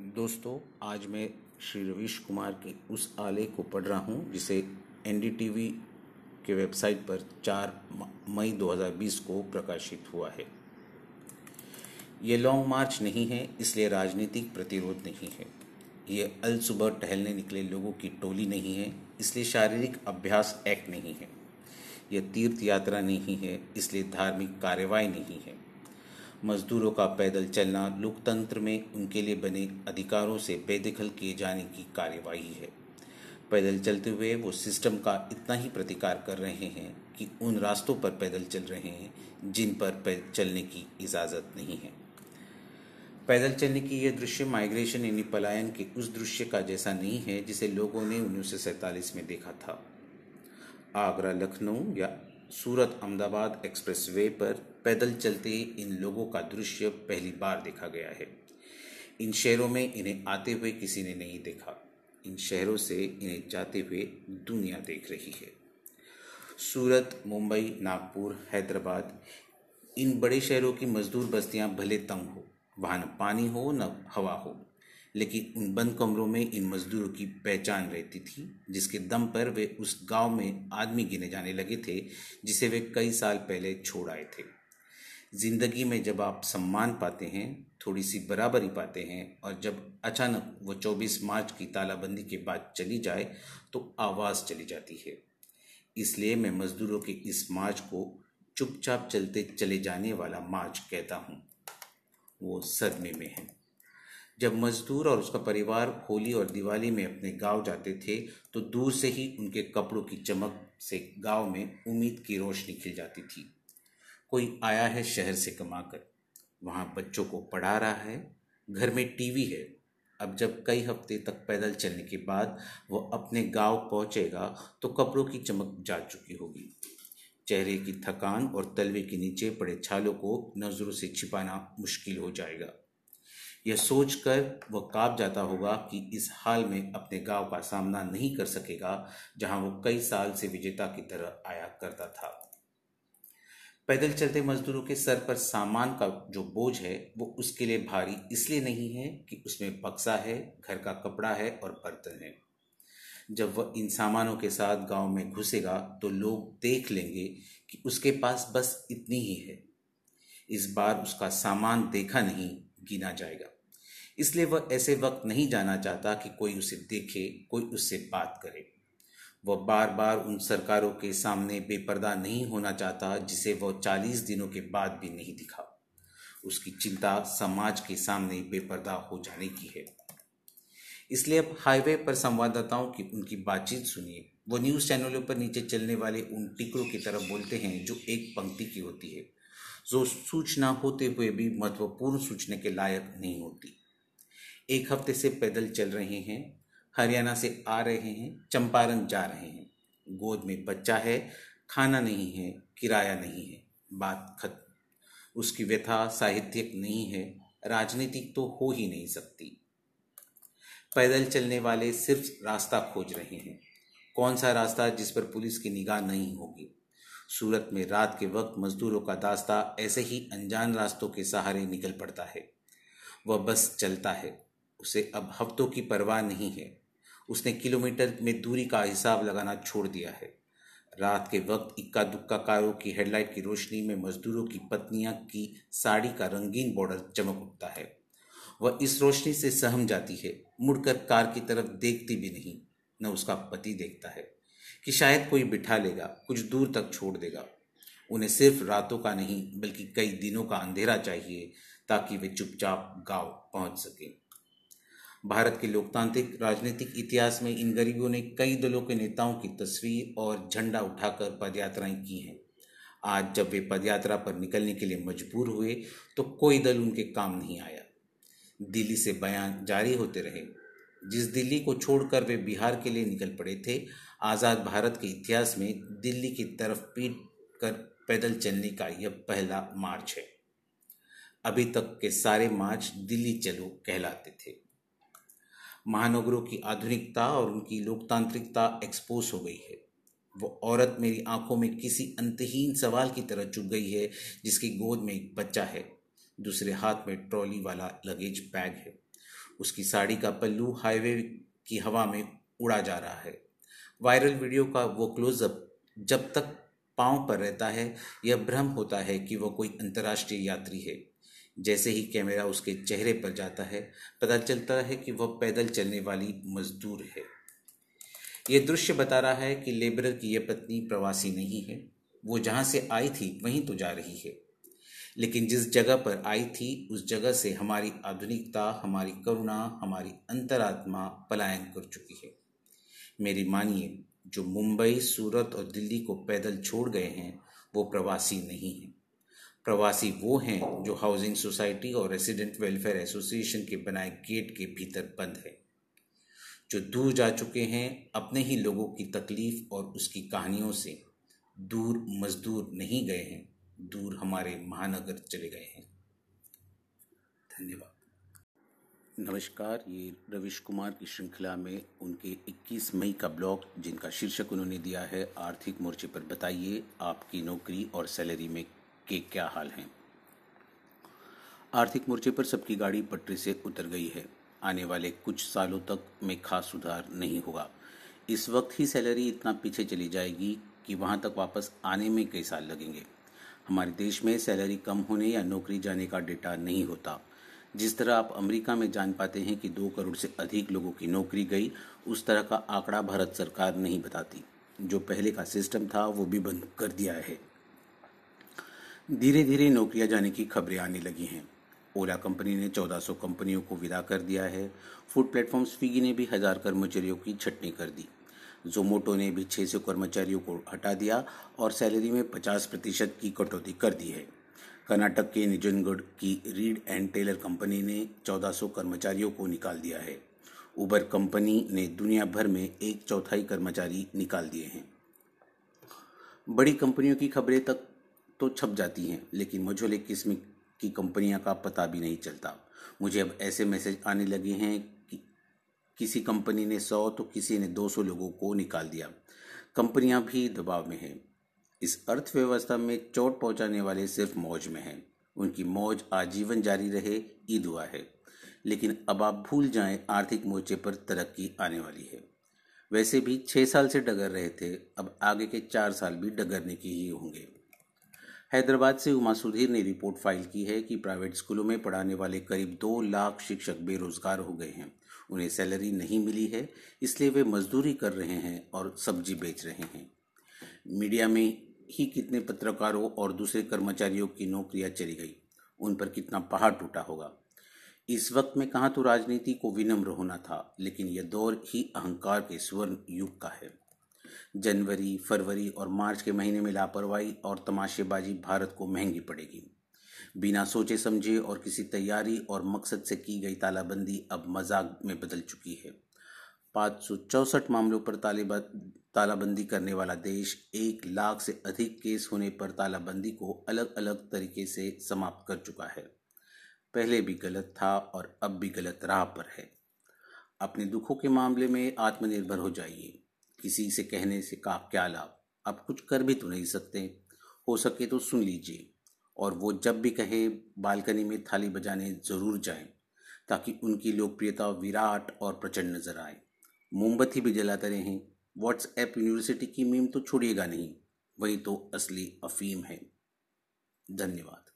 दोस्तों, आज मैं श्री रवीश कुमार के उस आलेख को पढ़ रहा हूँ, जिसे एनडीटीवी के वेबसाइट पर 4 मई 2020 को प्रकाशित हुआ है। ये लॉन्ग मार्च नहीं है, इसलिए राजनीतिक प्रतिरोध नहीं है। ये अल सुबह टहलने निकले लोगों की टोली नहीं है, इसलिए शारीरिक अभ्यास एक्ट नहीं है। यह तीर्थ यात्रा नहीं है, इसलिए धार्मिक कार्यवाही नहीं है। मजदूरों का पैदल चलना लोकतंत्र में उनके लिए बने अधिकारों से बेदखल किए जाने की कार्यवाही है। पैदल चलते हुए वो सिस्टम का इतना ही प्रतिकार कर रहे हैं कि उन रास्तों पर पैदल चल रहे हैं, जिन पर चलने की इजाज़त नहीं है। पैदल चलने की यह दृश्य माइग्रेशन यानी पलायन के उस दृश्य का जैसा नहीं है जिसे लोगों ने उन्नीस सौ सैंतालीस में देखा था। आगरा लखनऊ या सूरत अहमदाबाद एक्सप्रेसवे पर पैदल चलते इन लोगों का दृश्य पहली बार देखा गया है। इन शहरों में इन्हें आते हुए किसी ने नहीं देखा। इन शहरों से इन्हें जाते हुए दुनिया देख रही है। सूरत, मुंबई, नागपुर, हैदराबाद, इन बड़े शहरों की मजदूर बस्तियाँ भले तंग हो, वहाँ न पानी हो, न हवा हो, लेकिन उन बंद कमरों में इन मजदूरों की पहचान रहती थी, जिसके दम पर वे उस गाँव में आदमी गिने जाने लगे थे, जिसे वे कई साल पहले छोड़ आए थे। ज़िंदगी में जब आप सम्मान पाते हैं थोड़ी सी बराबरी पाते हैं और जब अचानक वो 24 मार्च की तालाबंदी के बाद चली जाए तो आवाज़ चली जाती है। इसलिए मैं मजदूरों के इस मार्च को चुपचाप चलते चले जाने वाला मार्च कहता हूँ। वो सदमे में है। जब मजदूर और उसका परिवार होली और दिवाली में अपने गाँव जाते थे तो दूर से ही उनके कपड़ों की चमक से गाँव में उम्मीद की रोशनी खिल जाती थी। कोई आया है शहर से कमाकर, वहाँ बच्चों को पढ़ा रहा है, घर में टीवी है। अब जब कई हफ़्ते तक पैदल चलने के बाद वो अपने गाँव पहुंचेगा तो कपड़ों की चमक जा चुकी होगी। चेहरे की थकान और तलवे के नीचे पड़े छालों को नज़रों से छिपाना मुश्किल हो जाएगा। यह सोचकर वह काँप जाता होगा कि इस हाल में अपने गाँव का सामना नहीं कर सकेगा, जहाँ वो कई साल से विजेता की तरह आया करता था। पैदल चलते मजदूरों के सर पर सामान का जो बोझ है, वो उसके लिए भारी इसलिए नहीं है कि उसमें बक्सा है, घर का कपड़ा है और बर्तन है। जब वह इन सामानों के साथ गाँव में घुसेगा तो लोग देख लेंगे कि उसके पास बस इतनी ही है। इस बार उसका सामान देखा नहीं, गिना जाएगा। इसलिए वह ऐसे वक्त नहीं जाना चाहता कि कोई उसे देखे, कोई उससे बात करे। वह बार बार उन सरकारों के सामने बेपर्दा नहीं होना चाहता, जिसे वह चालीस दिनों के बाद भी नहीं दिखा। उसकी चिंता समाज के सामने बेपर्दा हो जाने की है। इसलिए अब हाईवे पर संवाददाताओं की उनकी बातचीत सुनिए। वो न्यूज़ चैनलों पर नीचे चलने वाले उन टिकरों की तरफ़ बोलते हैं, जो एक पंक्ति की होती है। जो सूचना होते हुए भी महत्वपूर्ण सूचना के लायक नहीं होती। एक हफ़्ते से पैदल चल रहे हैं। हरियाणा से आ रहे हैं, चंपारण जा रहे हैं। गोद में बच्चा है, खाना नहीं है, किराया नहीं है, बात खत्म उसकी व्यथा साहित्यिक नहीं है, राजनीतिक तो हो ही नहीं सकती। पैदल चलने वाले सिर्फ़ रास्ता खोज रहे हैं। कौन सा रास्ता जिस पर पुलिस की निगाह नहीं होगी? सूरत में रात के वक्त मजदूरों का दास्ता ऐसे ही अनजान रास्तों के सहारे निकल पड़ता है। वह बस चलता है। उसे अब हफ्तों की परवाह नहीं है। उसने किलोमीटर में दूरी का हिसाब लगाना छोड़ दिया है। रात के वक्त इक्का दुक्का कारों की हेडलाइट की रोशनी में मजदूरों की पत्नियाँ की साड़ी का रंगीन बॉर्डर चमक उठता है। वह इस रोशनी से सहम जाती है, मुड़कर कार की तरफ़ देखती भी नहीं, न उसका पति देखता है कि शायद कोई बिठा लेगा, कुछ दूर तक छोड़ देगा। उन्हें सिर्फ़ रातों का नहीं, बल्कि कई दिनों का अंधेरा चाहिए ताकि वे चुपचाप गाँव पहुँच सके। भारत के लोकतांत्रिक राजनीतिक इतिहास में इन गरीबों ने कई दलों के नेताओं की तस्वीर और झंडा उठाकर पदयात्राएँ की हैं। आज जब वे पदयात्रा पर निकलने के लिए मजबूर हुए तो कोई दल उनके काम नहीं आया। दिल्ली से बयान जारी होते रहे। जिस दिल्ली को छोड़कर वे बिहार के लिए निकल पड़े थे, आज़ाद भारत के इतिहास में दिल्ली की तरफ़ पीट कर पैदल चलने का यह पहला मार्च है। अभी तक के सारे मार्च दिल्ली चलो कहलाते थे। महानगरों की आधुनिकता और उनकी लोकतांत्रिकता एक्सपोज हो गई है। वो औरत मेरी आँखों में किसी अंतहीन सवाल की तरह चुप गई है, जिसकी गोद में एक बच्चा है। दूसरे हाथ में ट्रॉली वाला लगेज बैग है। उसकी साड़ी का पल्लू हाईवे की हवा में उड़ा जा रहा है। वायरल वीडियो का वो क्लोजअप जब तक पाँव पर रहता है, यह भ्रम होता है कि वह कोई अंतर्राष्ट्रीय यात्री है। जैसे ही कैमरा उसके चेहरे पर जाता है, पता चलता है कि वह पैदल चलने वाली मजदूर है। ये दृश्य बता रहा है कि लेबरर की यह पत्नी प्रवासी नहीं है। वो जहाँ से आई थी, वहीं तो जा रही है। लेकिन जिस जगह पर आई थी, उस जगह से हमारी आधुनिकता, हमारी करुणा, हमारी अंतरात्मा पलायन कर चुकी है। मेरी मानिए, जो मुंबई, सूरत और दिल्ली को पैदल छोड़ गए हैं, वो प्रवासी नहीं हैं। प्रवासी वो हैं जो हाउसिंग सोसाइटी और रेसिडेंट वेलफेयर एसोसिएशन के बनाए गेट के भीतर बंद है, जो दूर जा चुके हैं अपने ही लोगों की तकलीफ़ और उसकी कहानियों से। दूर मजदूर नहीं गए हैं, दूर हमारे महानगर चले गए हैं। धन्यवाद। नमस्कार, ये रविश कुमार की श्रृंखला में उनके 21 मई का ब्लॉग, जिनका शीर्षक उन्होंने दिया है, आर्थिक मोर्चे पर। बताइए, आपकी नौकरी और सैलरी में के क्या हाल हैं? आर्थिक मोर्चे पर सबकी गाड़ी पटरी से उतर गई है। आने वाले कुछ सालों तक में खास सुधार नहीं होगा। इस वक्त ही सैलरी इतना पीछे चली जाएगी कि वहाँ तक वापस आने में कई साल लगेंगे। हमारे देश में सैलरी कम होने या नौकरी जाने का डेटा नहीं होता। जिस तरह आप अमेरिका में जान पाते हैं कि दो करोड़ से अधिक लोगों की नौकरी गई, उस तरह का आंकड़ा भारत सरकार नहीं बताती। जो पहले का सिस्टम था, वो भी बंद कर दिया है। धीरे धीरे नौकरियाँ जाने की खबरें आने लगी हैं। ओला कंपनी ने 1400 कंपनियों को विदा कर दिया है। फ़ूड प्लेटफॉर्म स्विगी ने भी हज़ार कर्मचारियों की छटनी कर दी। जोमोटो ने भी 600 कर्मचारियों को हटा दिया और सैलरी में 50 प्रतिशत की कटौती कर दी है। कर्नाटक के निजनगढ़ की रीड एंड टेलर कंपनी ने 1400 कर्मचारियों को निकाल दिया है। उबर कंपनी ने दुनिया भर में एक चौथाई कर्मचारी निकाल दिए हैं। बड़ी कंपनियों की खबरें तक तो छप जाती हैं, लेकिन मझोले किस्म की कंपनियाँ का पता भी नहीं चलता। मुझे अब ऐसे मैसेज आने लगे हैं कि किसी कंपनी ने सौ तो किसी ने दो सौ लोगों को निकाल दिया। कंपनियाँ भी दबाव में हैं। इस अर्थव्यवस्था में चोट पहुँचाने वाले सिर्फ़ मौज में हैं। उनकी मौज आजीवन जारी रहे ई दुआ है। लेकिन अब आप भूल जाएँ, आर्थिक मोर्चे पर तरक्की आने वाली है। वैसे भी छह साल से डगर रहे थे, अब आगे के चार साल भी डगरने के ही होंगे। हैदराबाद से उमा सुधीर ने रिपोर्ट फ़ाइल की है कि प्राइवेट स्कूलों में पढ़ाने वाले करीब दो लाख शिक्षक बेरोजगार हो गए हैं। उन्हें सैलरी नहीं मिली है, इसलिए वे मजदूरी कर रहे हैं और सब्ज़ी बेच रहे हैं। मीडिया में ही कितने पत्रकारों और दूसरे कर्मचारियों की नौकरियाँ चली गई, उन पर कितना पहाड़ टूटा होगा। इस वक्त में कहा तो राजनीति को विनम्र होना था, लेकिन यह दौर ही अहंकार के स्वर्ण युग का है। जनवरी, फरवरी और मार्च के महीने में लापरवाही और तमाशेबाजी भारत को महँगी पड़ेगी। बिना सोचे समझे और किसी तैयारी और मकसद से की गई तालाबंदी अब मज़ाक में बदल चुकी है। पाँच मामलों पर तालाबंदी करने वाला देश एक लाख से अधिक केस होने पर तालाबंदी को अलग अलग तरीके से समाप्त कर चुका है। पहले भी गलत था और अब भी गलत राह पर है। अपने दुखों के मामले में आत्मनिर्भर हो जाइए। किसी से कहने से का क्या लाभ? आप कुछ कर भी तो नहीं सकते। हो सके तो सुन लीजिए। और वो जब भी कहें, बालकनी में थाली बजाने ज़रूर जाएँ, ताकि उनकी लोकप्रियता विराट और प्रचंड नज़र आए। मोमबत्ती भी जलाते रहें। व्हाट्सएप यूनिवर्सिटी की मीम तो छोड़िएगा नहीं। वही तो असली अफीम है। धन्यवाद।